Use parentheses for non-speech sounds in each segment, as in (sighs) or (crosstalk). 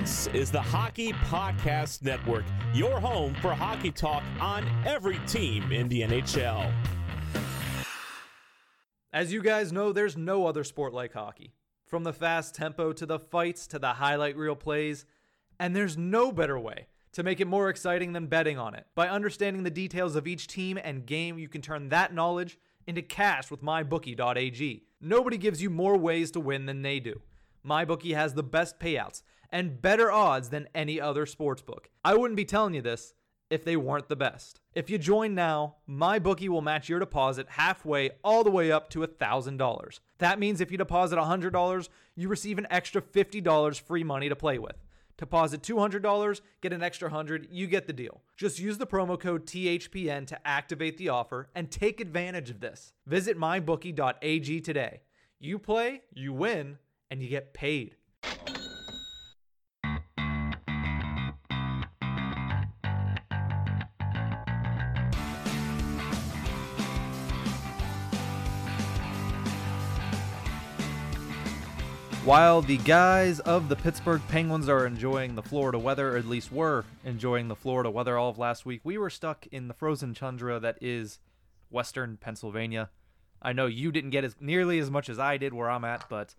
This is the Hockey Podcast Network, your home for hockey talk on every team in the NHL. As you guys know, there's no other sport like hockey. From the fast tempo to the fights to the highlight reel plays, and there's no better way to make it more exciting than betting on it. By understanding the details of each team and game, you can turn that knowledge into cash with mybookie.ag. Nobody gives you more ways to win than they do. MyBookie has the best payouts and better odds than any other sportsbook. I wouldn't be telling you this if they weren't the best. If you join now, my bookie will match your deposit halfway all the way up to $1,000. That means if you deposit $100, you receive an extra $50 free money to play with. Deposit $200, get an extra 100, you get the deal. Just use the promo code THPN to activate the offer and take advantage of this. Visit mybookie.ag today. You play, you win, and you get paid. While the guys of the Pittsburgh Penguins are enjoying the Florida weather, or at least were enjoying the Florida weather all of last week, we were stuck in the frozen tundra that is western Pennsylvania. I know you didn't get as nearly as much as I did where I'm at, but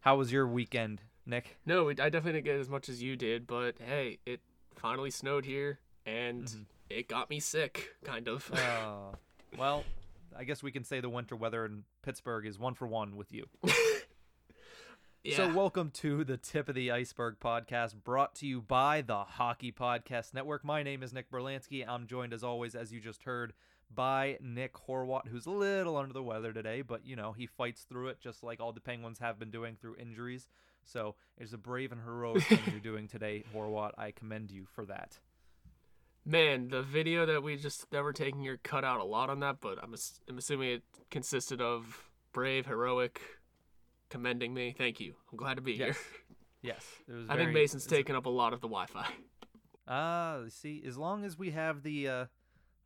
how was your weekend, Nick? No, I definitely didn't get as much as you did, but hey, it finally snowed here and Mhm. it got me sick, kind of. Uh, (laughs) well, I guess we can say the winter weather in Pittsburgh is one for one with you. (laughs) yeah. So, welcome to the Tip of the Iceberg podcast brought to you by the Hockey Podcast Network. My name is Nick Berlansky. I'm joined, as always, as you just heard, by Nick Horwat, who's a little under the weather today, but you know, he fights through it just like all the Penguins have been doing through injuries. So, it's a brave and heroic thing you're doing (laughs) today, Horwat. I commend you for that. Man, the video that we just that we're taking here cut out a lot on that, but I'm I'm assuming it consisted of brave, heroic, commending me. Thank you. I'm glad to be Yes. here. (laughs) Yes, it was I think Mason's taking up a lot of the Wi-Fi. Ah, see, as long as we have the uh,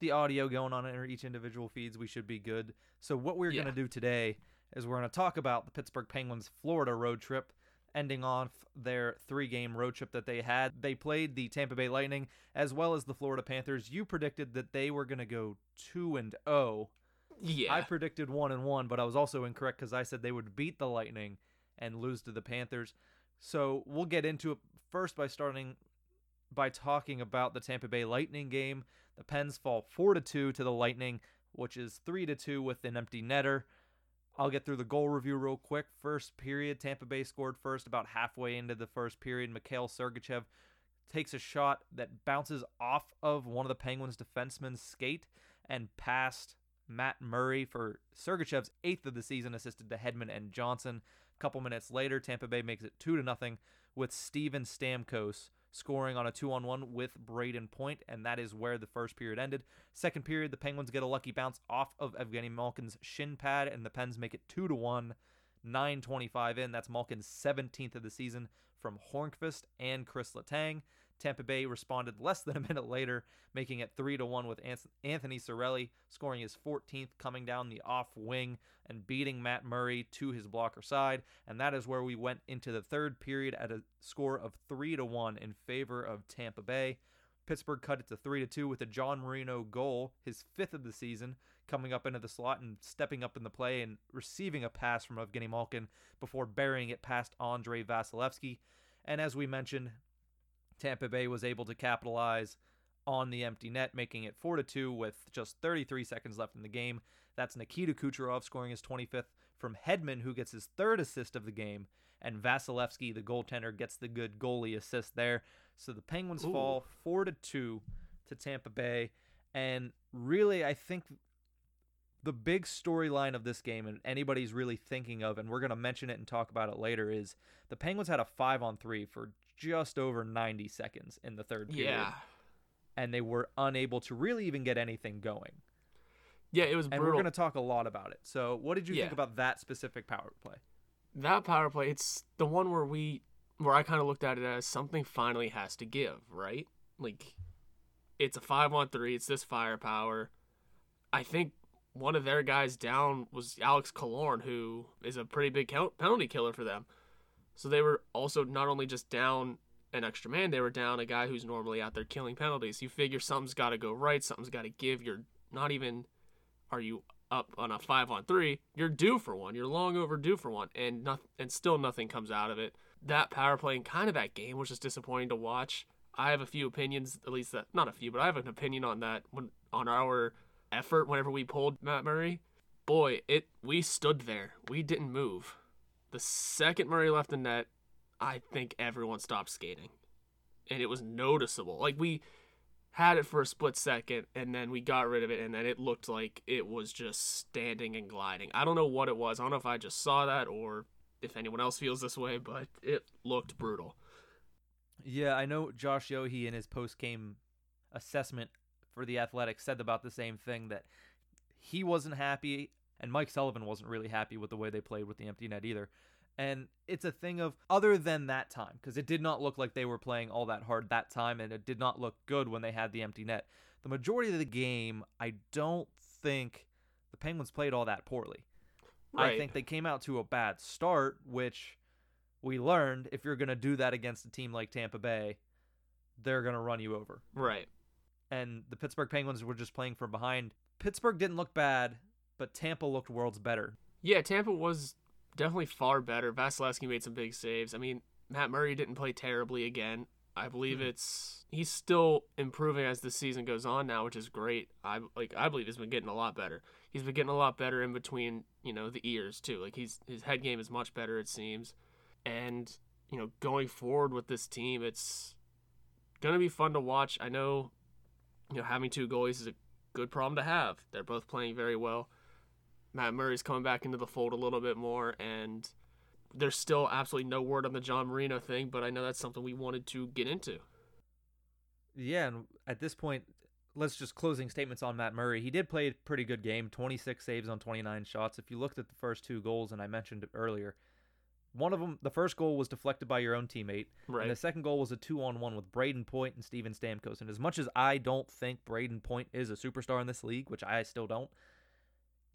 the audio going on in each individual feeds, we should be good. So what we're Yeah. gonna do today is we're gonna talk about the Pittsburgh Penguins Florida road trip, ending off their three game road trip that they had. They played the Tampa Bay Lightning as well as the Florida Panthers. You predicted that they were gonna go two and zero. Yeah. I predicted one and one, but I was also incorrect because I said they would beat the Lightning and lose to the Panthers. So we'll get into it first by starting by talking about the Tampa Bay Lightning game. The Pens fall four to two to the Lightning, which is three to two with an empty netter. I'll get through the goal review real quick. First period, Tampa Bay scored first about halfway into the first period. Mikhail Sergachev takes a shot that bounces off of one of the Penguins' defensemen's skate and past Matt Murray for Sergachev's eighth of the season, assisted to Hedman and Johnson. A couple minutes later, Tampa Bay makes it two to nothing with Steven Stamkos scoring on a two-on-one with Brayden Point, and that is where the first period ended. Second period, the Penguins get a lucky bounce off of Evgeny Malkin's shin pad, and the Pens make it two to one. 9:25 in. That's Malkin's 17th of the season from Hornqvist and Chris Letang. Tampa Bay responded less than a minute later, making it 3 to 1 with Anthony Cirelli scoring his 14th coming down the off wing and beating Matt Murray to his blocker side, and that is where we went into the third period at a score of 3 to 1 in favor of Tampa Bay. Pittsburgh cut it to 3 to 2 with a John Marino goal, his fifth of the season, coming up into the slot and stepping up in the play and receiving a pass from Evgeny Malkin before burying it past Andrei Vasilevskiy. And as we mentioned, Tampa Bay was able to capitalize on the empty net, making it 4 to 2 with just 33 seconds left in the game. That's Nikita Kucherov scoring his 25th from Hedman, who gets his third assist of the game, and Vasilevskiy, the goaltender, gets the good goalie assist there. So the Penguins Ooh. fall 4 to 2 to Tampa Bay, and really, I think the big storyline of this game, and anybody's really thinking of, and we're going to mention it and talk about it later, is the Penguins had a five on three for just over 90 seconds in the third period. yeah. And they were unable to really even get anything going. Yeah, it was And we're going to talk a lot about it. So, what did you think about that specific power play? that power play it's the one where we where i kind of looked at it as something finally has to give right like it's a five on three it's this firepower i think one of their guys down was alex Killorn, who is a pretty big penalty killer for them so they were also not only just down an extra man, they were down a guy who's normally out there killing penalties. You figure something's got to go right, something's got to give. You're not even, are you up on a five on three? You're due for one. You're long overdue for one, and not, and still nothing comes out of it. That power play and kind of that game was just disappointing to watch. I have a few opinions, at least that not a few, but I have an opinion on that when on our effort whenever we pulled Matt Murray. Boy, it we stood there. We didn't move. The second Murray left the net, I think everyone stopped skating. And it was noticeable. Like we had it for a split second and then we got rid of it and then it looked like it was just standing and gliding. I don't know what it was. I don't know if I just saw that or if anyone else feels this way, but it looked brutal. Yeah, I know Josh Yohe in his post game assessment for the Athletics said about the same thing that he wasn't happy and Mike Sullivan wasn't really happy with the way they played with the empty net either. And it's a thing of other than that time, because it did not look like they were playing all that hard that time, and it did not look good when they had the empty net. The majority of the game, I don't think the Penguins played all that poorly. Right. I think they came out to a bad start, which we learned if you're going to do that against a team like Tampa Bay, they're going to run you over. Right. And the Pittsburgh Penguins were just playing from behind. Pittsburgh didn't look bad, but Tampa looked worlds better. Yeah, Tampa was definitely far better. Vasilevskiy made some big saves. I mean, Matt Murray didn't play terribly again. I believe Hmm. it's he's still improving as the season goes on now, which is great. I like I believe he's been getting a lot better. He's been getting a lot better in between, you know, the ears too. Like he's his head game is much better it seems. And, you know, going forward with this team, it's going to be fun to watch. I know you know having two goalies is a good problem to have. They're both playing very well. Matt Murray's coming back into the fold a little bit more, and there's still absolutely no word on the John Marino thing, but I know that's something we wanted to get into. Yeah, and at this point, let's just closing statements on Matt Murray. He did play a pretty good game, 26 saves on 29 shots. If you looked at the first two goals, and I mentioned it earlier, one of them, the first goal was deflected by your own teammate, Right. and the second goal was a two-on-one with Brayden Point and Steven Stamkos. And as much as I don't think Brayden Point is a superstar in this league, which I still don't,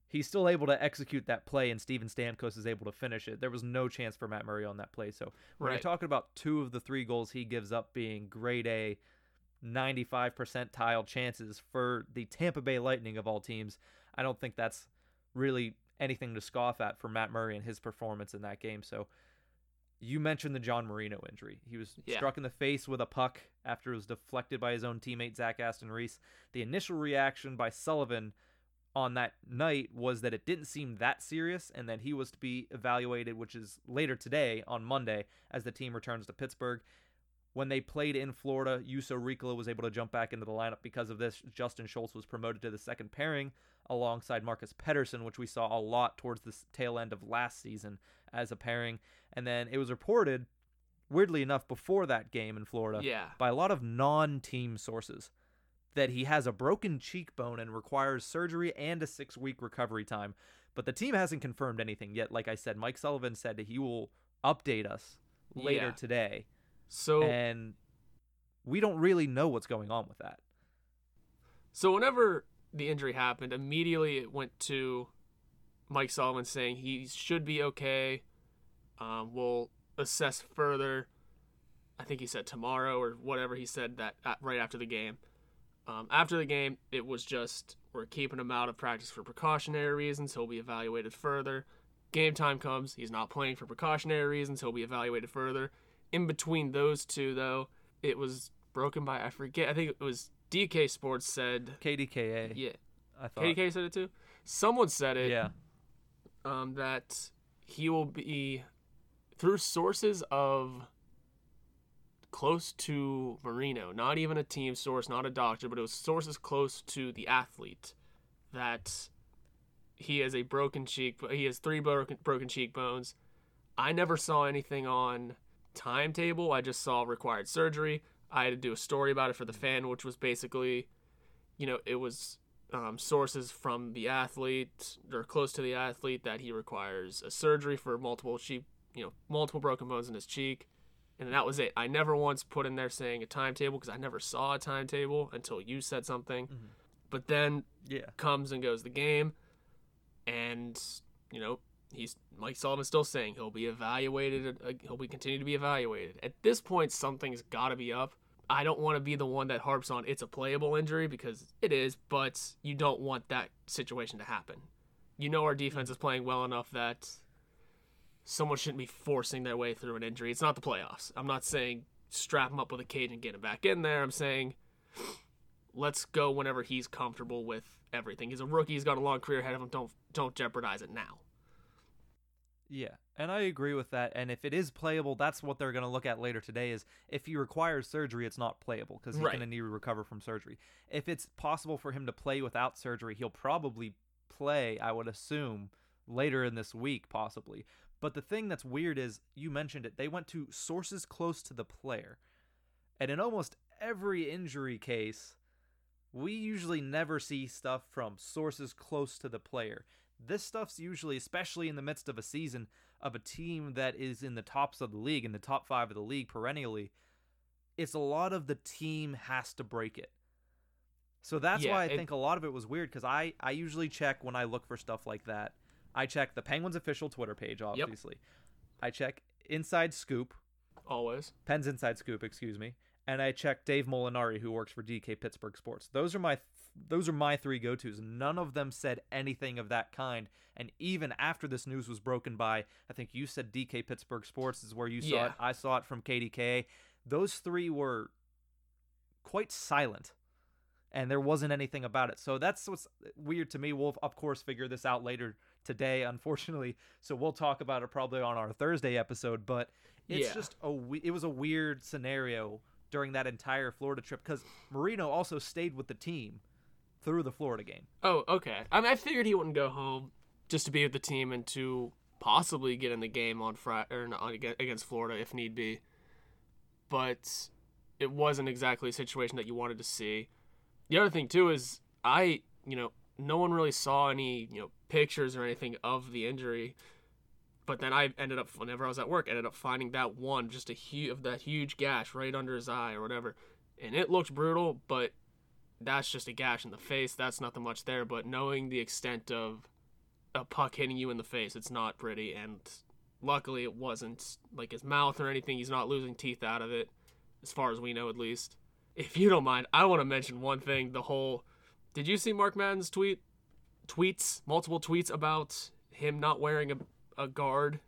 he's still able to execute that play, and Steven Stamkos is able to finish it. There was no chance for Matt Murray on that play. So when Right. you're talking about two of the three goals he gives up being grade A, 95 percentile chances for the Tampa Bay Lightning of all teams, I don't think that's really anything to scoff at for Matt Murray and his performance in that game. So you mentioned the John Marino injury. He was Yeah. struck in the face with a puck after it was deflected by his own teammate Zach Aston Reese. The initial reaction by Sullivan on that night was that it didn't seem that serious and that he was to be evaluated, which is later today on Monday as the team returns to Pittsburgh. When they played in Florida, Juuso Riikola was able to jump back into the lineup because of this. Justin Schultz was promoted to the second pairing alongside Marcus Pettersson, which we saw a lot towards the tail end of last season as a pairing. And then it was reported, weirdly enough, before that game in Florida Yeah. by a lot of non team sources that he has a broken cheekbone and requires surgery and a six week recovery time. But the team hasn't confirmed anything yet. Like I said, Mike Sullivan said that he will update us later Yeah. today. So And we don't really know what's going on with that. So whenever the injury happened, immediately it went to Mike Sullivan saying he should be okay. Um, we'll assess further. I think he said tomorrow or whatever he said that uh, right after the game. Um, after the game, it was just we're keeping him out of practice for precautionary reasons. He'll be evaluated further. Game time comes, he's not playing for precautionary reasons. He'll be evaluated further. In between those two, though, it was broken by I forget. I think it was DK Sports said KDKA, yeah. I thought. KDK said it too. Someone said it. yeah. Um, that he will be through sources of close to Marino, not even a team source, not a doctor, but it was sources close to the athlete. That he has a broken cheek. He has three broken broken cheekbones. I never saw anything on timetable. I just saw required surgery. I had to do a story about it for the fan, which was basically, you know, it was um, sources from the athlete or close to the athlete that he requires a surgery for multiple cheek, you know, multiple broken bones in his cheek, and that was it. I never once put in there saying a timetable because I never saw a timetable until you said something. But then Yeah. comes and goes the game, and you know he's Mike Sullivan's still saying he'll be evaluated. uh, He'll be continue to be evaluated. At this point, something's got to be up. I don't want to be the one that harps on it's a playable injury because it is, but you don't want that situation to happen. You know our defense is playing well enough that someone shouldn't be forcing their way through an injury. It's not the playoffs. I'm not saying strap him up with a cage and get him back in there. I'm saying let's go whenever he's comfortable with everything. He's a rookie. He's got a long career ahead of him. Don't don't jeopardize it now. Yeah, and I agree with that. And if it is playable, that's what they're going to look at later today. Is if he requires surgery, it's not playable because he's Right. going to need to recover from surgery. If it's possible for him to play without surgery, he'll probably play. I would assume later in this week, possibly. But the thing that's weird is you mentioned it. They went to sources close to the player, and in almost every injury case, we usually never see stuff from sources close to the player. This stuff's usually, especially in the midst of a season of a team that is in the tops of the league, in the top five of the league perennially, it's a lot of the team has to break it. So that's Yeah, why I it- think a lot of it was weird because I, I usually check when I look for stuff like that. I check the Penguins official Twitter page, obviously. I check Inside Scoop, Always. Pens Inside Scoop, excuse me, and I check Dave Molinari, who works for DK Pittsburgh Sports. Those are my those are my three go tos. None of them said anything of that kind. And even after this news was broken by, I think you said DK Pittsburgh Sports is where you saw Yeah. it. I saw it from KDK. Those three were quite silent, and there wasn't anything about it. So that's what's weird to me. We'll of course figure this out later today, unfortunately. So we'll talk about it probably on our Thursday episode. But it's Yeah. just a we- it was a weird scenario during that entire Florida trip because Marino also stayed with the team through the Florida game. Oh, okay. I mean, I figured he wouldn't go home just to be with the team and to possibly get in the game on Friday or against Florida if need be. But it wasn't exactly a situation that you wanted to see. The other thing too is I, you know, no one really saw any, you know, pictures or anything of the injury. But then I ended up, whenever I was at work, ended up finding that one, just a huge of that huge gash right under his eye or whatever, and it looked brutal. But that's just a gash in the face. That's nothing much there. But knowing the extent of a puck hitting you in the face, it's not pretty. And luckily, it wasn't like his mouth or anything. He's not losing teeth out of it, as far as we know, at least. If you don't mind, I want to mention one thing. The whole. Did you see Mark Madden's tweet? Tweets, multiple tweets about him not wearing a, a guard.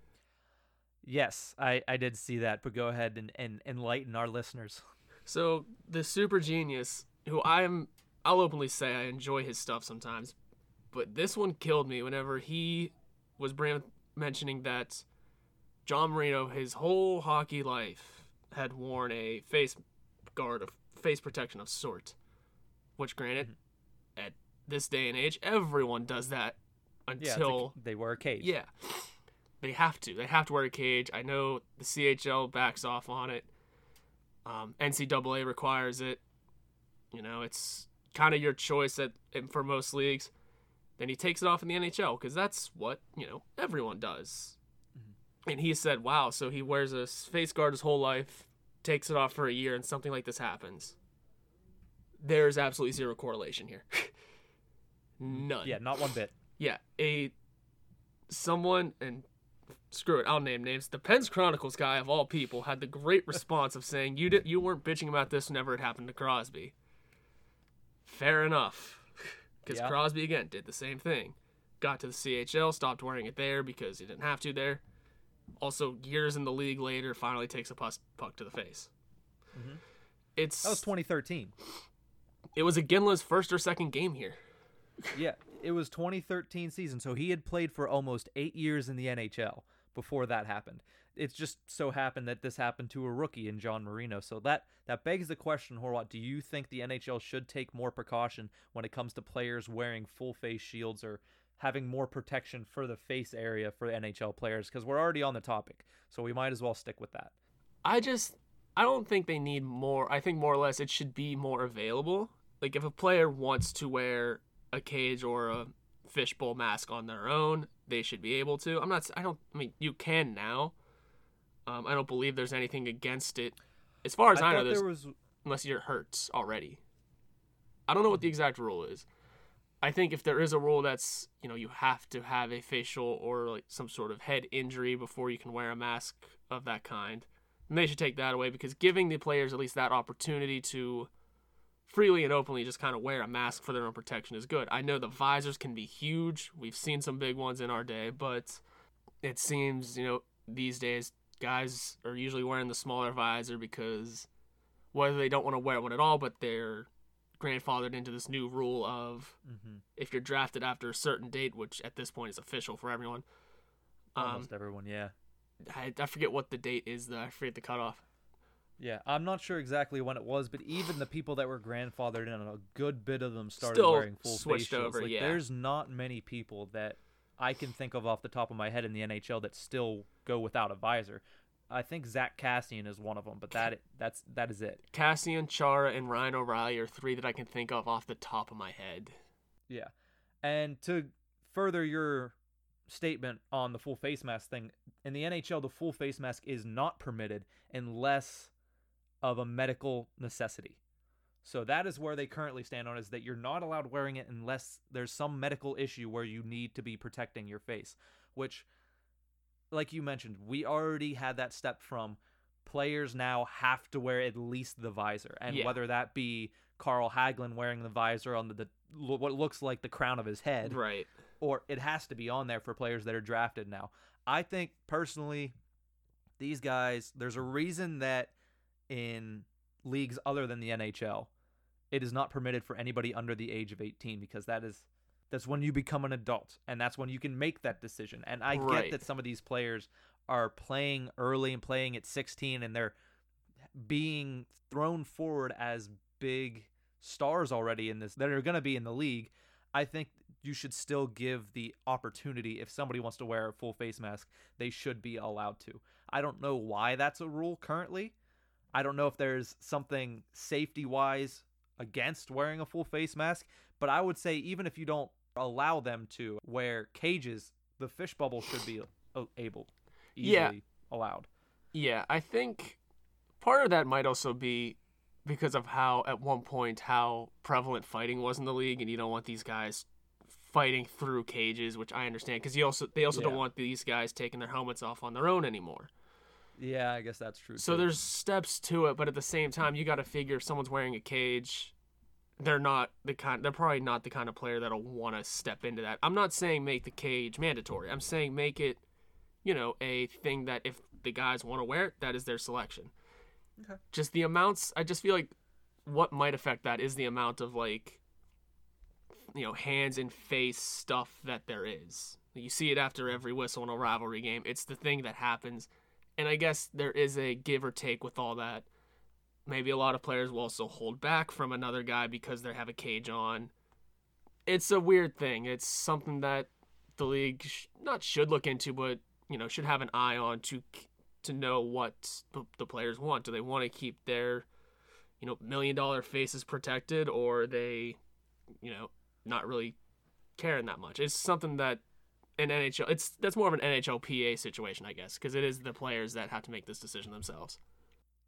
Yes, I, I did see that, but go ahead and, and enlighten our listeners. So the super genius, who I am, I'll openly say I enjoy his stuff sometimes, but this one killed me whenever he was mentioning that John Marino, his whole hockey life, had worn a face guard, a face protection of sort. Which, granted, mm-hmm. At this day and age, everyone does that Yeah, a- until they wear a cage. yeah. They have to. They have to wear a cage. I know the CHL backs off on it. Um, NCAA requires it. You know, it's kind of your choice at, for most leagues. Then he takes it off in the NHL because that's what, you know, everyone does. And he said, wow, so he wears a face guard his whole life, takes it off for a year, and something like this happens. There's absolutely zero correlation here. (laughs) Mm, None. Yeah, not one bit. (sighs) Yeah, a someone and screw it, I'll name names. The Pens Chronicles guy of all people had the great (laughs) response of saying you did you weren't bitching about this whenever it happened to Crosby. Fair enough, (sighs) because Yeah. Crosby again did the same thing. Got to the CHL, stopped wearing it there because he didn't have to there. Also, years in the league later, finally takes a pus- puck to the face. Mm-hmm. It's That was 2013. It was Iginla's first or second game here. Yeah, it was 2013 season, so he had played for almost eight years in the NHL before that happened. It's just so happened that this happened to a rookie in John Marino. So that that begs the question, Horwat, do you think the NHL should take more precaution when it comes to players wearing full face shields or having more protection for the face area for NHL players? Because we're already on the topic, so we might as well stick with that. I just I don't think they need more. I think more or less it should be more available. Like if a player wants to wear a cage or a fishbowl mask on their own, they should be able to. I'm not. I don't. I mean, you can now. Um, I don't believe there's anything against it, as far as I, I know. there was unless you're hurt already. I don't know what the exact rule is. I think if there is a rule that's you know you have to have a facial or like some sort of head injury before you can wear a mask of that kind, then they should take that away because giving the players at least that opportunity to freely and openly just kind of wear a mask for their own protection is good. I know the visors can be huge. We've seen some big ones in our day, but it seems, you know, these days guys are usually wearing the smaller visor because whether they don't want to wear one at all, but they're grandfathered into this new rule of Mm-hmm. if you're drafted after a certain date, which at this point is official for everyone. Um, Almost everyone, yeah. I, I forget what the date is. Though. I forget the cutoff. Yeah, I'm not sure exactly when it was, but even the people that were grandfathered in, a good bit of them started Still wearing full face switched shields. over, Like, yeah. There's not many people that I can think of off the top of my head in the NHL that still go without a visor. I think Zach Kassian is one of them, but that that's that is it. Kassian, Chara, and Ryan O'Reilly are three that I can think of off the top of my head. Yeah. And to further your statement on the full face mask thing, in the NHL, the full face mask is not permitted unless of a medical necessity. So that is where they currently stand on is that you're not allowed wearing it unless there's some medical issue where you need to be protecting your face, which like you mentioned, we already had that step from players now have to wear at least the visor and Yeah. whether that be Carl Hagelin wearing the visor on the, the what looks like the crown of his head Right. or it has to be on there for players that are drafted now. I think personally, these guys, there's a reason that in leagues other than the NHL, it is not permitted for anybody under the age of 18 because that is that's when you become an adult and that's when you can make that decision. And I Right. get that some of these players are playing early and playing at 16 and they're being thrown forward as big stars already in this that are going to be in the league. I think you should still give the opportunity if somebody wants to wear a full face mask, they should be allowed to. I don't know why that's a rule currently. I don't know if there's something safety wise against wearing a full face mask, but I would say even if you don't allow them to wear cages, the fish bubble should be able easily Yeah. allowed. Yeah, I think part of that might also be because of how at one point how prevalent fighting was in the league, and you don't want these guys fighting through cages, which I understand because you also they also don't want these guys taking their helmets off on their own anymore. Yeah, I guess that's true. So too. there's steps to it, but at the same time, you got to figure if someone's wearing a cage, they're not the kind. They're probably not the kind of player that'll want to step into that. I'm not saying make the cage mandatory. I'm saying make it, you know, a thing that if the guys want to wear it, that is their selection. Okay. Just the amounts. I just feel like what might affect that is the amount of like, you know, hands and face stuff that there is. You see it after every whistle in a rivalry game. It's the thing that happens and I guess there is a give or take with all that. Maybe a lot of players will also hold back from another guy because they have a cage on. It's a weird thing. It's something that the league sh- not should look into, but you know should have an eye on to to know what the, players want. Do they want to keep their you know million dollar faces protected, or they you know not really caring that much? It's something that an NHL. It's that's more of an NHLPA situation, I guess, because it is the players that have to make this decision themselves.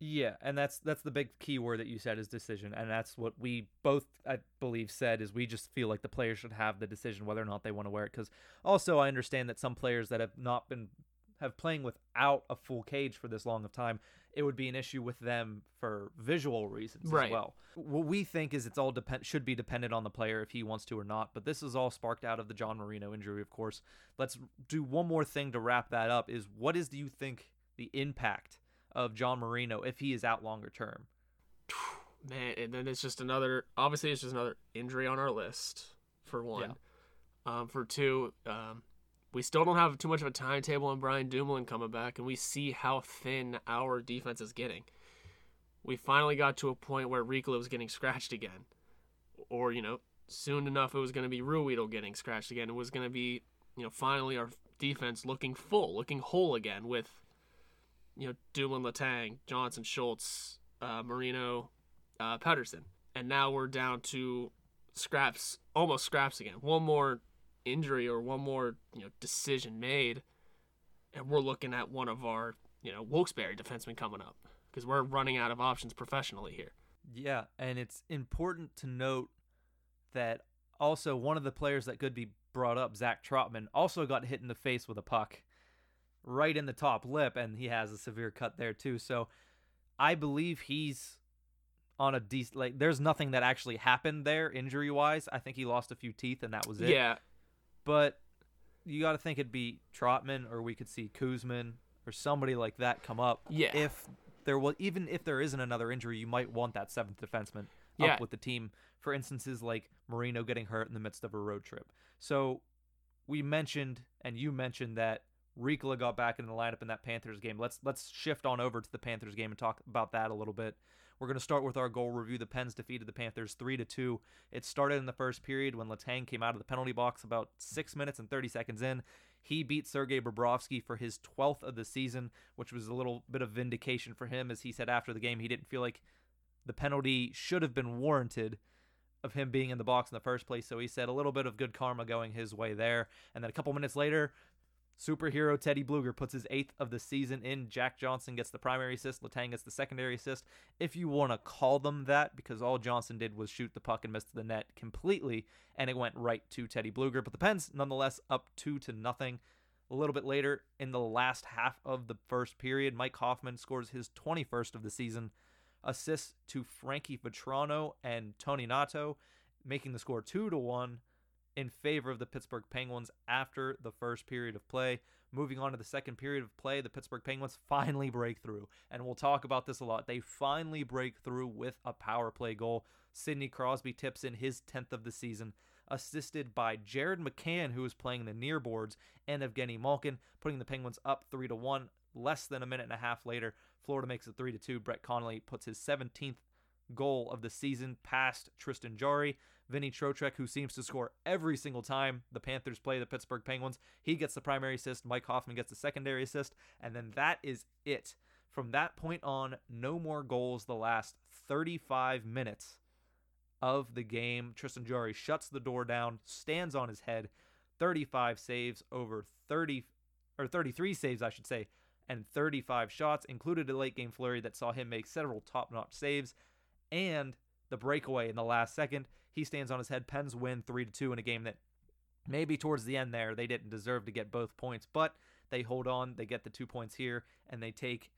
Yeah, and that's that's the big key word that you said is decision, and that's what we both I believe said is we just feel like the players should have the decision whether or not they want to wear it. Because also I understand that some players that have not been have playing without a full cage for this long of time, it would be an issue with them for visual reasons Right. as well. What we think is it's all depend should be dependent on the player if he wants to or not. But this is all sparked out of the John Marino injury, of course. Let's do one more thing to wrap that up. Is what is do you think the impact of John Marino if he is out longer term? (sighs) Man, and then it's just another. Obviously, it's just another injury on our list. For one, um, for two, um, we still don't have too much of a timetable on Brian Dumoulin coming back, and we see how thin our defense is getting. We finally got to a point where Riikola was getting scratched again, or you know, soon enough it was going to be Ruhwedel getting scratched again. It was going to be, you know, finally our defense looking full, looking whole again with, you know, Dumoulin, Letang, Johnson, Schultz, uh, Marino, uh, Pettersson, and now we're down to scraps, almost scraps again. One more injury or one more you know decision made, and we're looking at one of our you know Wilkes-Barre defensemen coming up because we're running out of options professionally here. Yeah, and it's important to note that Also, one of the players that could be brought up, Zach Trotman, also got hit in the face with a puck right in the top lip, and he has a severe cut there too. So I believe he's on a decent like there's nothing that actually happened there injury wise. I think he lost a few teeth and that was it. Yeah, But you got to think it'd be Trotman or we could see Kuzman or somebody like that come up. Yeah. If there was even if there isn't another injury, you might want that seventh defenseman Yeah. up with the team for instances like Marino getting hurt in the midst of a road trip. So we mentioned and you mentioned that Riikola got back in the lineup in that Panthers game. Let's let's shift on over to the Panthers game and talk about that a little bit. We're going to start with our goal review. The Pens defeated the Panthers 3 to 2. It started in the first period when Letang came out of the penalty box about 6 minutes and 30 seconds in. He beat Sergei Bobrovsky for his 12th of the season, which was a little bit of vindication for him as he said after the game he didn't feel like the penalty should have been warranted of him being in the box in the first place. So he said a little bit of good karma going his way there. And then a couple minutes later, superhero Teddy Blueger puts his eighth of the season in. Jack Johnson gets the primary assist. Letang gets the secondary assist. If you want to call them that, because all Johnson did was shoot the puck and miss the net completely, and it went right to Teddy Blueger. But the Pens, nonetheless, up two to nothing. A little bit later, in the last half of the first period, Mike Hoffman scores his 21st of the season. Assists to Frankie Vatrano and Tony Nato, making the score two to one in favor of the Pittsburgh Penguins after the first period of play. Moving on to the second period of play, the Pittsburgh Penguins (laughs) finally break through. And we'll talk about this a lot. They finally break through with a power play goal. Sidney Crosby tips in his 10th of the season, assisted by Jared McCann, who is playing the near boards, and Evgeny Malkin, putting the Penguins up 3 to 1. Less than a minute and a half later, Florida makes it 3 to 2. Brett Connolly puts his 17th goal of the season past Tristan Jarry. Vinny Trocheck, who seems to score every single time the Panthers play the Pittsburgh Penguins, he gets the primary assist. Mike Hoffman gets the secondary assist. And then that is it. From that point on, no more goals the last 35 minutes of the game. Tristan Jarry shuts the door down, stands on his head, 35 saves over 30 or 33 saves, I should say, and 35 shots, included a late game flurry that saw him make several top notch saves and the breakaway in the last second. He stands on his head. Pens win 3 to 2 in a game that maybe towards the end there they didn't deserve to get both points, but they hold on, they get the 2 points here and they take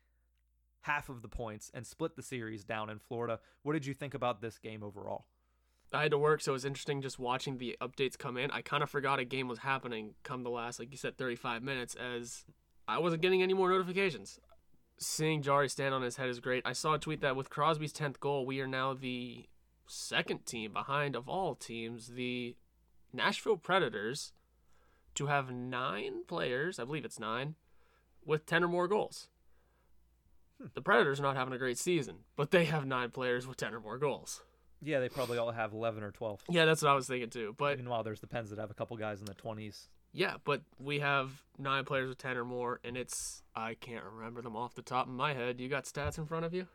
half of the points and split the series down in Florida. What did you think about this game overall? I had to work, so it was interesting just watching the updates come in. I kind of forgot a game was happening come the last, like you said, 35 minutes, as I wasn't getting any more notifications. Seeing Jarry stand on his head is great. I saw a tweet that with Crosby's 10th goal, we are now the second team behind of all teams, the Nashville Predators, to have nine players, I believe it's nine, with 10 or more goals. Hmm. The Predators are not having a great season, but they have nine players with 10 or more goals. Yeah, they probably all have 11 or 12. Yeah, that's what I was thinking too. But Meanwhile, there's the Pens that have a couple guys in the 20s. yeah, but we have nine players with 10 or more, and it's, I can't remember them off the top of my head. You got stats in front of you?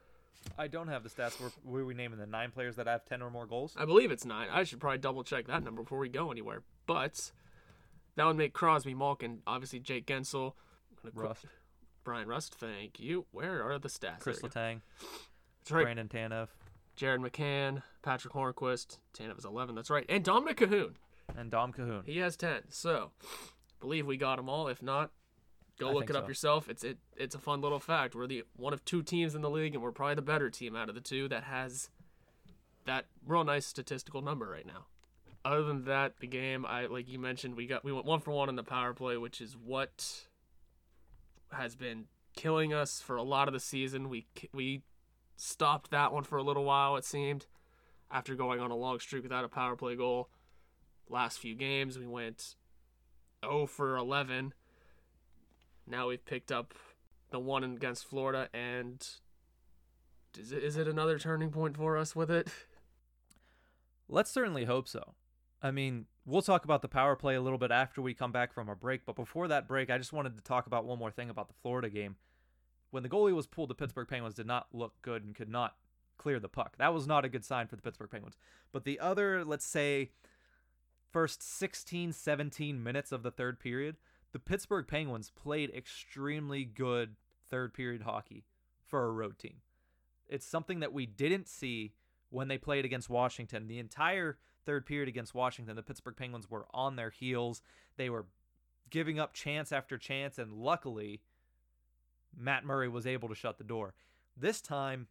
I don't have the stats. Were, were we naming the nine players that have 10 or more goals? I believe it's nine. I should probably double check that number before we go anywhere. But that would make Crosby, Malkin, obviously Jake Guentzel, I'm qu- Bryan Rust. Thank you. Where are the stats? Chris There we go. Letang, That's right. Brandon Tanev, Jared McCann, Patrick Hornqvist. Tanev is 11. That's right. And Dominik Kahun. and Dom Kahun. He has 10. So, believe we got them all. If not, go I look it up so. yourself. It's it it's a fun little fact. We're the one of two teams in the league, and we're probably the better team out of the two that has that real nice statistical number right now. Other than that, the game I like you mentioned, we got we went one for one in the power play, which is what has been killing us for a lot of the season. We we stopped that one for a little while. It seemed after going on a long streak without a power play goal. Last few games, we went 0 for 11. Now we've picked up the one against Florida, and is it, is it another turning point for us with it? (laughs) Let's certainly hope so. I mean, we'll talk about the power play a little bit after we come back from our break, but before that break, I just wanted to talk about one more thing about the Florida game. When the goalie was pulled, the Pittsburgh Penguins did not look good and could not clear the puck. That was not a good sign for the Pittsburgh Penguins. But the other, let's say, first 16, 17 minutes of the third period, the Pittsburgh Penguins played extremely good third period hockey for a road team. It's something that we didn't see when they played against Washington. The entire third period against Washington, the Pittsburgh Penguins were on their heels. They were giving up chance after chance, and luckily, Matt Murray was able to shut the door. This time,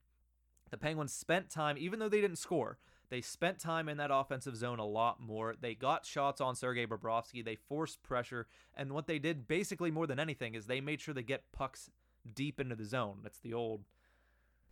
the Penguins spent time, even though they didn't score, they spent time in that offensive zone a lot more. They got shots on Sergei Bobrovsky. They forced pressure. And what they did, basically more than anything, is they made sure they get pucks deep into the zone. That's the old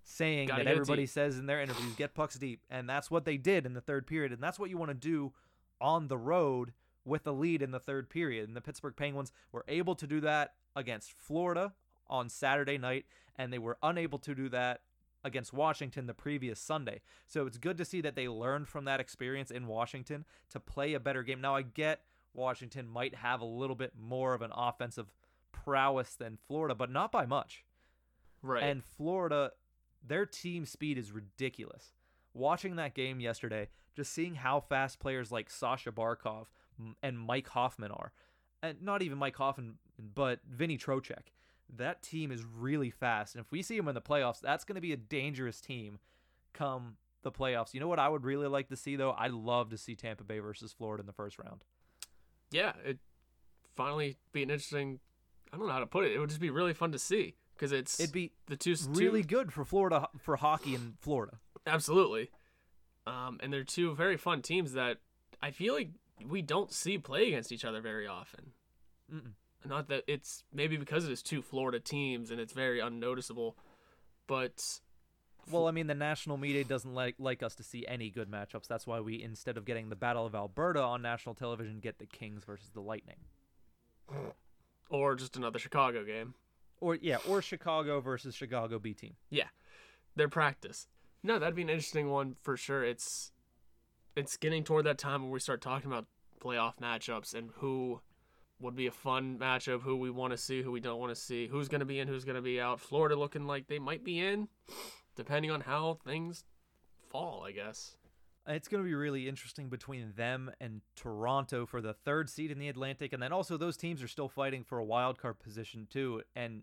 saying Gotta that everybody deep. says in their interviews get pucks deep. And that's what they did in the third period. And that's what you want to do on the road with a lead in the third period. And the Pittsburgh Penguins were able to do that against Florida on Saturday night, and they were unable to do that against Washington the previous Sunday. So it's good to see that they learned from that experience in Washington to play a better game. Now I get Washington might have a little bit more of an offensive prowess than Florida, but not by much. Right. And Florida, their team speed is ridiculous. Watching that game yesterday, just seeing how fast players like Sasha Barkov and Mike Hoffman are, and not even Mike Hoffman, but Vinny Trocheck. That team is really fast, and if we see them in the playoffs, that's going to be a dangerous team come the playoffs. You know what I would really like to see though? I'd love to see Tampa Bay versus Florida in the first round. yeah, it finally be an interesting. I don't know how to put it. It would just be really fun to see because it's It'd be the two really two, good for Florida for hockey in Florida. absolutely. Um, and they're two very fun teams that I feel like we don't see play against each other very often. Mm-mm. Not that it's maybe because it is two Florida teams and it's very unnoticeable, but Well, I mean, the national media doesn't like like us to see any good matchups. That's why we, instead of getting the Battle of Alberta on national television, get the Kings versus the Lightning, or just another Chicago game. or yeah, or Chicago versus Chicago B team. Yeah, their practice. No, that'd be an interesting one for sure. It's it's getting toward that time where we start talking about playoff matchups and who would be a fun matchup, who we want to see, who we don't want to see, who's going to be in, who's going to be out. Florida looking like they might be in, depending on how things fall, I guess. It's going to be really interesting between them and Toronto for the third seed in the Atlantic, and then also those teams are still fighting for a wild card position too. And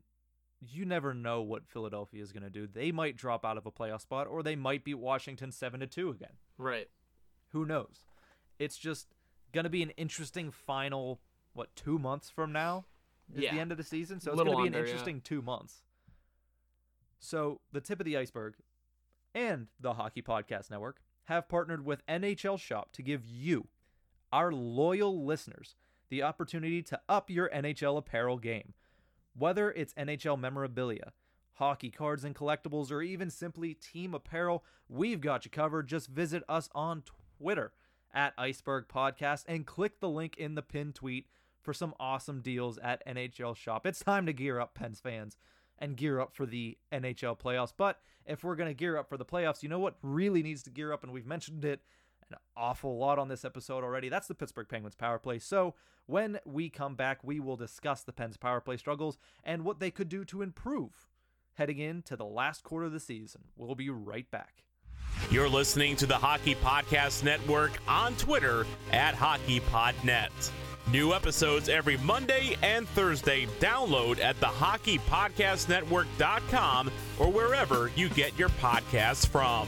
you never know what Philadelphia is going to do. They might drop out of a playoff spot, or they might beat Washington seven to two again. Right. Who knows? It's just going to be an interesting final, what, two months from now is Yeah. the end of the season. So it's going to be an under, yeah. interesting two months. So the tip of the iceberg and the Hockey Podcast Network have partnered with NHL Shop to give you, our loyal listeners, the opportunity to up your NHL apparel game. Whether it's NHL memorabilia, hockey cards and collectibles, or even simply team apparel, we've got you covered. Just visit us on Twitter at Iceberg Podcast and click the link in the pinned tweet for some awesome deals at NHL Shop. It's time to gear up, Pens fans, and gear up for the NHL playoffs. But if we're going to gear up for the playoffs, you know what really needs to gear up? And we've mentioned it an awful lot on this episode already. That's the Pittsburgh Penguins power play. So when we come back, we will discuss the Pens power play struggles and what they could do to improve heading into the last quarter of the season. We'll be right back. You're listening to the Hockey Podcast Network on Twitter at HockeyPodNet. New episodes every Monday and Thursday. Download at the hockeypodcastnetwork.com or wherever you get your podcasts from.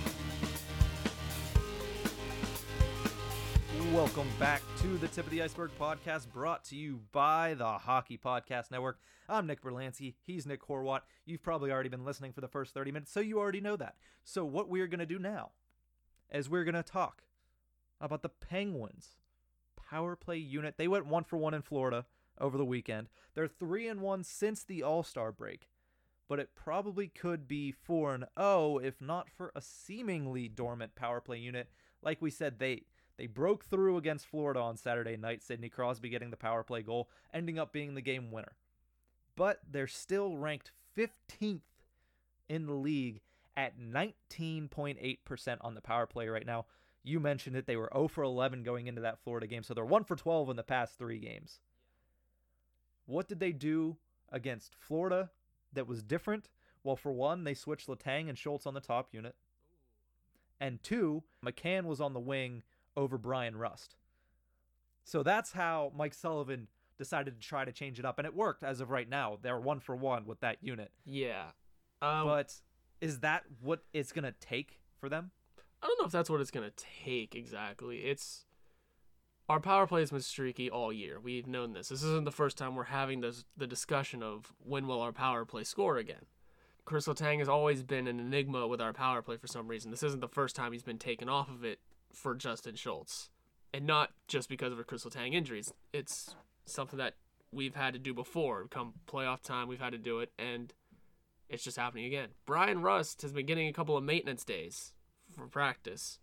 Welcome back to the Tip of the Iceberg podcast brought to you by the Hockey Podcast Network. I'm Nick Berlansky. He's Nick Horwat. You've probably already been listening for the first 30 minutes, so you already know that. So, what we're going to do now is we're going to talk about the Penguins power play unit. They went one for one in Florida over the weekend. They're three and one since the All Star break, but it probably could be four and zero if not for a seemingly dormant power play unit. Like we said, they they broke through against Florida on Saturday night. Sidney Crosby getting the power play goal, ending up being the game winner. But they're still ranked 15th in the league at 19.8% on the power play right now. You mentioned it. They were 0 for 11 going into that Florida game, so they're 1 for 12 in the past three games. What did they do against Florida that was different? Well, for one, they switched Letang and Schultz on the top unit. And two, McCann was on the wing over Bryan Rust. So that's how Mike Sullivan decided to try to change it up, and it worked as of right now. They're one for one with that unit. Yeah. Um, But is that what it's gonna take for them? I don't know if that's what it's gonna take exactly. It's our power play has been streaky all year. We've known this. This isn't the first time we're having this the discussion of when will our power play score again. Chris Letang has always been an enigma with our power play for some reason. This isn't the first time he's been taken off of it for Justin Schultz. And not just because of a Chris Letang injuries. It's something that we've had to do before. Come playoff time, we've had to do it, and it's just happening again. Bryan Rust has been getting a couple of maintenance days for practice.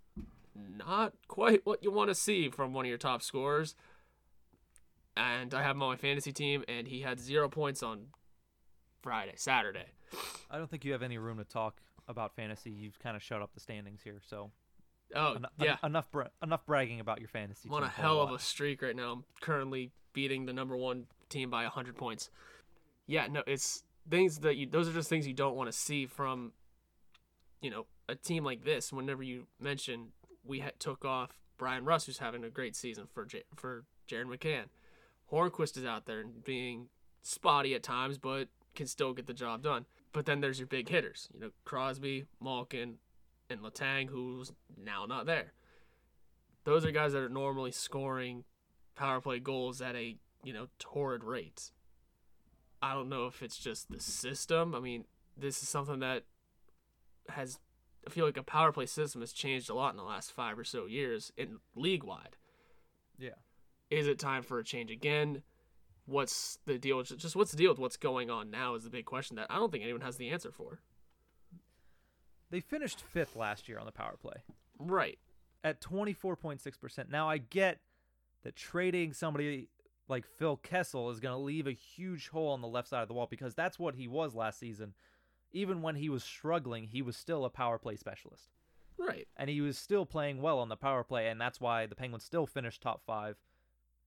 Not quite what you want to see from one of your top scorers. And I have him on my fantasy team, and he had zero points on Friday, Saturday. I don't think you have any room to talk about fantasy. You've kind of shut up the standings here, so Oh, en- yeah. en- enough bra- enough bragging about your fantasy. I'm on a hell of a streak right now. I'm currently beating the number one team by 100 points. Yeah, no, it's things that you, those are just things you don't want to see from, you know, a team like this. Whenever you mention we took off Bryan Rust, who's having a great season for J- for Jared McCann. Hornqvist is out there and being spotty at times, but can still get the job done. But then there's your big hitters, you know, Crosby, Malkin, and Letang, who's now not there those are guys that are normally scoring power play goals at a you know torrid rate. I don't know if it's just the system. I mean, this is something that has I feel like a power play system has changed a lot in the last five or so years in league wide. Yeah. Is it time for a change again? What's the deal? with- Just what's the deal with what's going on now is the big question that I don't think anyone has the answer for. They finished fifth last year on the power play Right. at 24.6%. Now I get that trading somebody like Phil Kessel is going to leave a huge hole on the left side of the wall because that's what he was last season. Even when he was struggling, he was still a power play specialist. Right. and he was still playing well on the power play, and that's why the Penguins still finished top five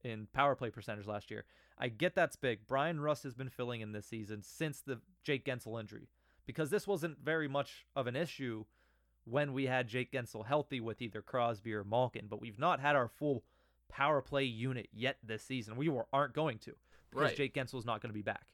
in power play percentage last year. I get that's big. Bryan Rust has been filling in this season since the Jake Guentzel injury because this wasn't very much of an issue when we had Jake Guentzel healthy with either Crosby or Malkin, but we've not had our full power play unit yet this season. We were, aren't going to because Right. Jake Guentzel's not going to be back.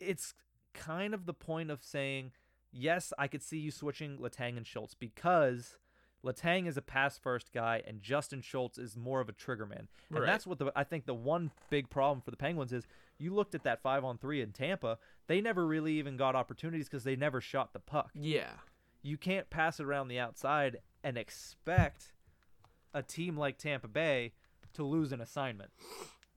It's kind of the point of saying, yes, I could see you switching Letang and Schultz because Letang is a pass first guy and Justin Schultz is more of a trigger man. And Right. that's what the I think the one big problem for the Penguins is you looked at that 5 on 3 in Tampa, they never really even got opportunities cuz they never shot the puck. Yeah. You can't pass it around the outside and expect a team like Tampa Bay to lose an assignment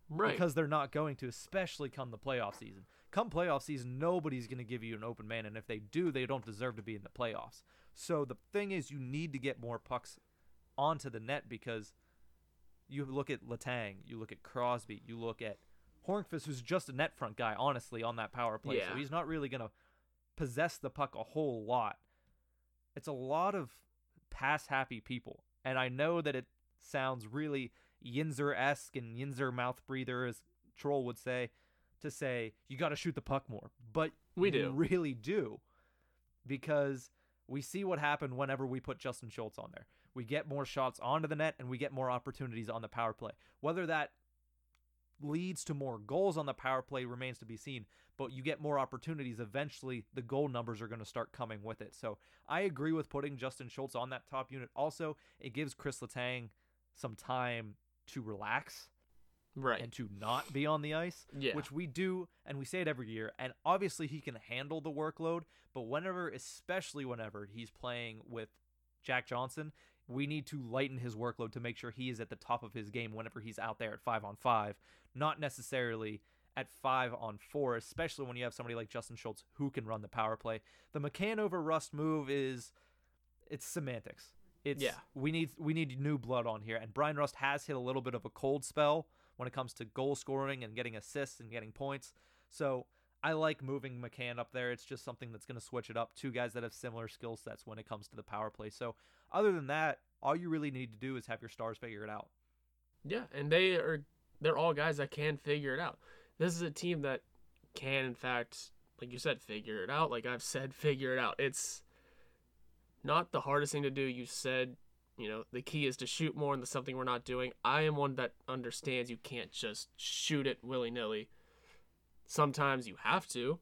Right. because they're not going to, especially come the playoff season. Come playoff season, nobody's going to give you an open man, and if they do, they don't deserve to be in the playoffs. So the thing is, you need to get more pucks onto the net because you look at Letang, you look at Crosby, you look at Hornqvist, who's just a net front guy, honestly, on that power play. Yeah. So he's not really going to possess the puck a whole lot. It's a lot of pass happy people. And I know that it sounds really Yinzer esque and Yinzer mouth breather, as Troll would say, to say you got to shoot the puck more. But We do. really do because we see what happened whenever we put Justin Schultz on there. We get more shots onto the net and we get more opportunities on the power play. Whether that leads to more goals on the power play remains to be seen, but you get more opportunities. Eventually, the goal numbers are going to start coming with it. So I agree with putting Justin Schultz on that top unit. Also, it gives Chris Letang some time to relax Right. and to not be on the ice, Yeah. which we do, and we say it every year. And obviously, he can handle the workload, but whenever, especially whenever he's playing with Jack Johnson, we need to lighten his workload to make sure he is at the top of his game whenever he's out there at five on five, not necessarily at five on four, especially when you have somebody like Justin Schultz who can run the power play. The McCann over Rust move is it's semantics. It's Yeah. we need we need new blood on here, and Bryan Rust has hit a little bit of a cold spell when it comes to goal scoring and getting assists and getting points. So I like moving McCann up there. It's just something that's going to switch it up. Two guys that have similar skill sets when it comes to the power play. So other than that, all you really need to do is have your stars figure it out. Yeah, and they are they're all guys that can figure it out. This is a team that can in fact, like you said, figure it out. Like I've said, (laughs) figure it out. It's not the hardest thing to do. You said, you know, the key is to shoot more and that's something we're not doing. I am one that understands you can't just shoot it willy nilly. Sometimes you have to.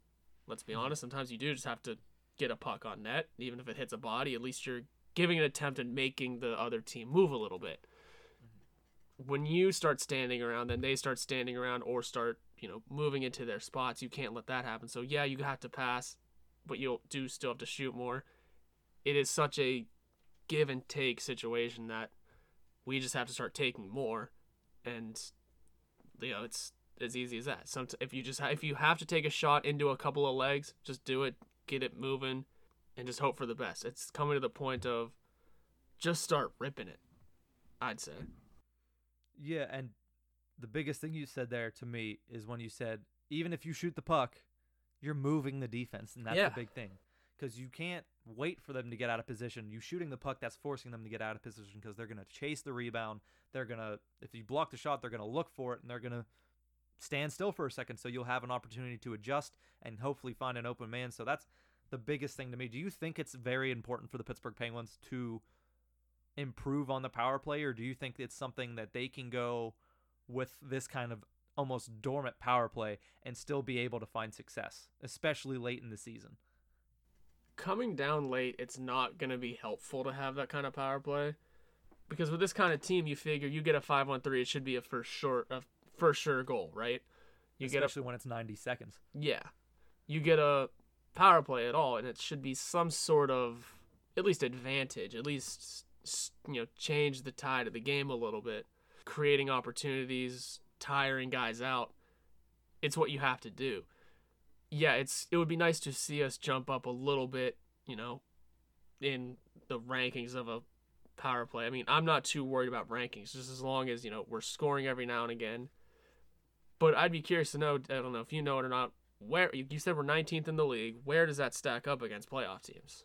Let's be mm-hmm. honest, sometimes you do just have to get a puck on net. Even if it hits a body, at least you're giving an attempt at making the other team move a little bit. Mm-hmm. When you start standing around, then they start standing around or start, you know, moving into their spots. You can't let that happen. So yeah, you have to pass, but you do still have to shoot more. It is such a give and take situation that we just have to start taking more, and you know it's as easy as that. Some if you just if you have to take a shot into a couple of legs, just do it, get it moving, and just hope for the best. It's coming to the point of just start ripping it. I'd say. Yeah, and the biggest thing you said there to me is when you said even if you shoot the puck, you're moving the defense, and that's Yeah. the big thing. Because you can't wait for them to get out of position. You shooting the puck, that's forcing them to get out of position because they're gonna chase the rebound. They're gonna, if you block the shot, they're gonna look for it and they're gonna stand still for a second. So you'll have an opportunity to adjust and hopefully find an open man. So that's the biggest thing to me. Do you think it's very important for the Pittsburgh Penguins to improve on the power play, or do you think it's something that they can go with this kind of almost dormant power play and still be able to find success, especially late in the season? Coming down late, it's not going to be helpful to have that kind of power play. Because with this kind of team, you figure you get a 5 on 3, it should be a for sure a for sure goal, right? You get a especially when it's 90 seconds. yeah. You get a power play at all and it should be some sort of at least advantage, at least you know, change the tide of the game a little bit, creating opportunities, tiring guys out. It's what you have to do yeah, it's it would be nice to see us jump up a little bit, you know, in the rankings of a power play. I mean, I'm not too worried about rankings, just as long as you know we're scoring every now and again. But I'd be curious to know. I don't know if you know it or not. Where you said we're 19th in the league. Where does that stack up against playoff teams?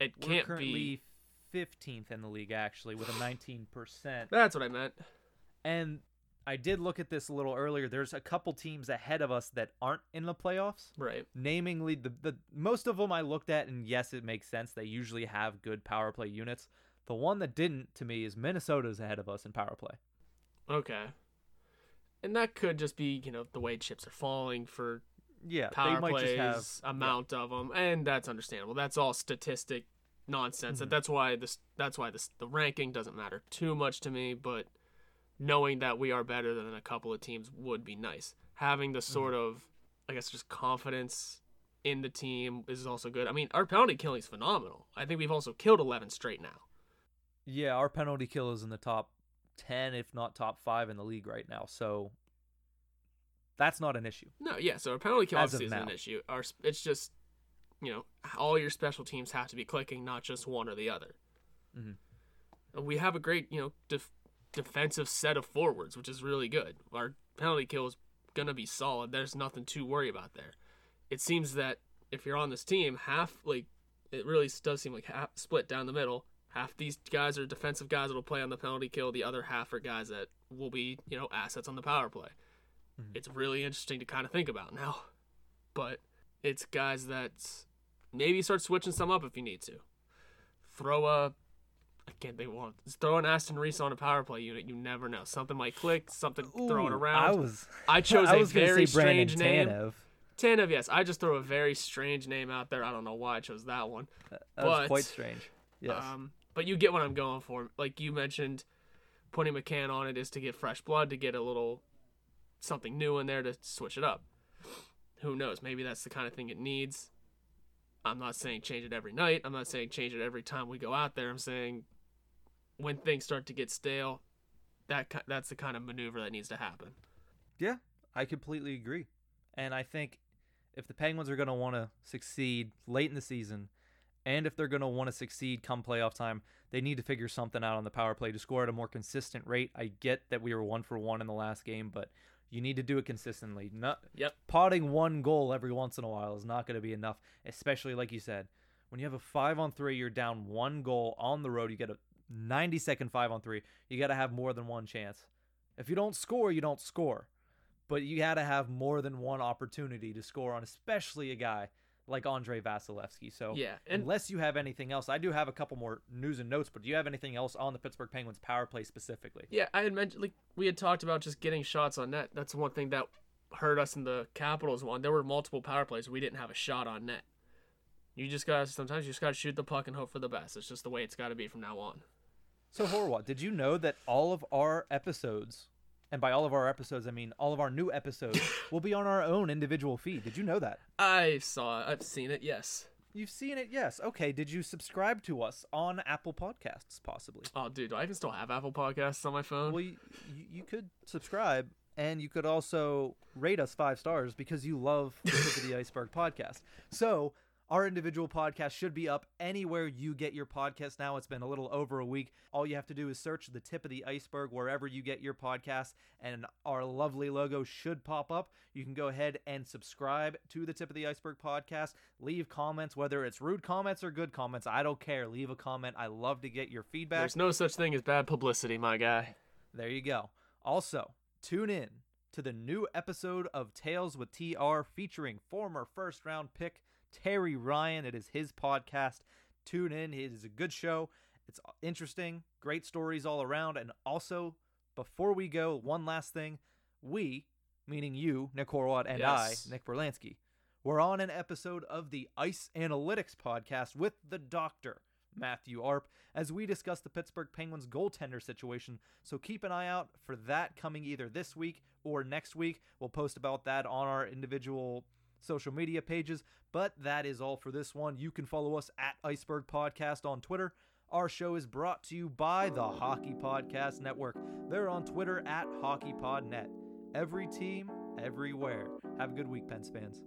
It We're can't currently be. 15th in the league actually with a 19%. That's what I meant. And I did look at this a little earlier. There's a couple teams ahead of us that aren't in the playoffs. Right. namingly the, the most of them I looked at, and yes, it makes sense. They usually have good power play units. The one that didn't, to me, is Minnesota's ahead of us in power play. Okay. And that could just be, you know, the way chips are falling for Yeah, power they might plays, just have amount of them, and that's understandable. That's all statistic nonsense. Mhm. That's why this. That's why this. The ranking doesn't matter too much to me, but knowing that we are better than a couple of teams would be nice. Having the sort of, I guess, just confidence in the team is also good. I mean, our penalty killing is phenomenal. I think we've also killed 11 straight now. Yeah, our penalty kill is in the top 10, if not top 5 in the league right now. So that's not an issue. No, yeah. So our penalty kill obviously isn't an issue. Our it's just, you know, all your special teams have to be clicking, not just one or the other. Mhm. We have a great, you know, def- defensive set of forwards, which is really good. Our penalty kill is gonna be solid. There's nothing to worry about there. It seems that if you're on this team, half like it really does seem like half split down the middle. Half these guys are defensive guys that'll play on the penalty kill. The other half are guys that will be, you know, assets on the power play. Mhm. It's really interesting to kind of think about now. But it's guys that maybe start switching some up if you need to. Throw a I can't think of one. Just throw an Aston Reese on a power play unit. You never know. Something might click. Something Ooh, around. I was I (laughs) chose I a was gonna very say Brandon strange name. Tanev. Tanev, yes. I just throw a very strange name out there. I don't know why I chose that one. That was quite strange. Yes. Um, but you get what I'm going for. Like you mentioned, putting McCann on it is to get fresh blood, to get a little something new in there to switch it up. Who knows? Maybe that's the kind of thing it needs. I'm not saying change it every night. I'm not saying change it every time we go out there. I'm saying when things start to get stale, that that's the kind of maneuver that needs to happen. Yeah, I completely agree. And I think if the Penguins are going to want to succeed late in the season, and if they're going to want to succeed come playoff time, they need to figure something out on the power play to score at a more consistent rate. I get that we were one for one in the last game, but you need to do it consistently. Not Yep. potting one goal every once in a while is not going to be enough, especially like you said. When you have a five on three, you're down one goal on the road. You get a 90 second five on three. You got to have more than one chance. If you don't score, you don't score. But you got to have more than one opportunity to score on, especially a guy like Andrei Vasilevskiy. So Yeah, and unless you have anything else, I do have a couple more news and notes. But do you have anything else on the Pittsburgh Penguins power play specifically? Yeah, I had mentioned like we had talked about just getting shots on net. That's one thing that hurt us in the Capitals one. There were multiple power plays we didn't have a shot on net. You just gotta sometimes you just gotta shoot the puck and hope for the best. It's just the way it's gotta be from now on. So Horwat, did you know that all of our episodes, and by all of our episodes I mean all of our new episodes, (laughs) will be on our own individual feed? Did you know that? I saw it. I've seen it. Yes. You've seen it, yes. Okay, did you subscribe to us on Apple Podcasts, possibly? Oh, dude, do I even still have Apple Podcasts on my phone? Well, you, you, you could subscribe, and you could also rate us five stars because you love the Tip of the (laughs) Iceberg podcast. So our individual podcast should be up anywhere you get your podcast now. It's been a little over a week. All you have to do is search the tip of the iceberg wherever you get your podcast, and our lovely logo should pop up. You can go ahead and subscribe to the tip of the iceberg podcast. Leave comments, whether it's rude comments or good comments. I don't care. Leave a comment. I love to get your feedback. There's no such thing as bad publicity, my guy. There you go. Also, tune in to the new episode of Tales with TR featuring former first round pick Terry Ryan. It is his podcast. Tune in. It is a good show. It's interesting, great stories all around. And also, before we go, one last thing. We, meaning you, Nick Horwat, and Yes. I, Nick Berlansky, we're on an episode of the Ice Analytics podcast with the doctor, Matthew Arp, as we discuss the Pittsburgh Penguins goaltender situation. So keep an eye out for that coming either this week or next week. We'll post about that on our individual social media pages. But that is all for this one. You can follow us at Iceberg Podcast on Twitter. Our show is brought to you by the Hockey Podcast Network. They're on Twitter at HockeyPodNet. Every team, everywhere. Have a good week, Pens fans.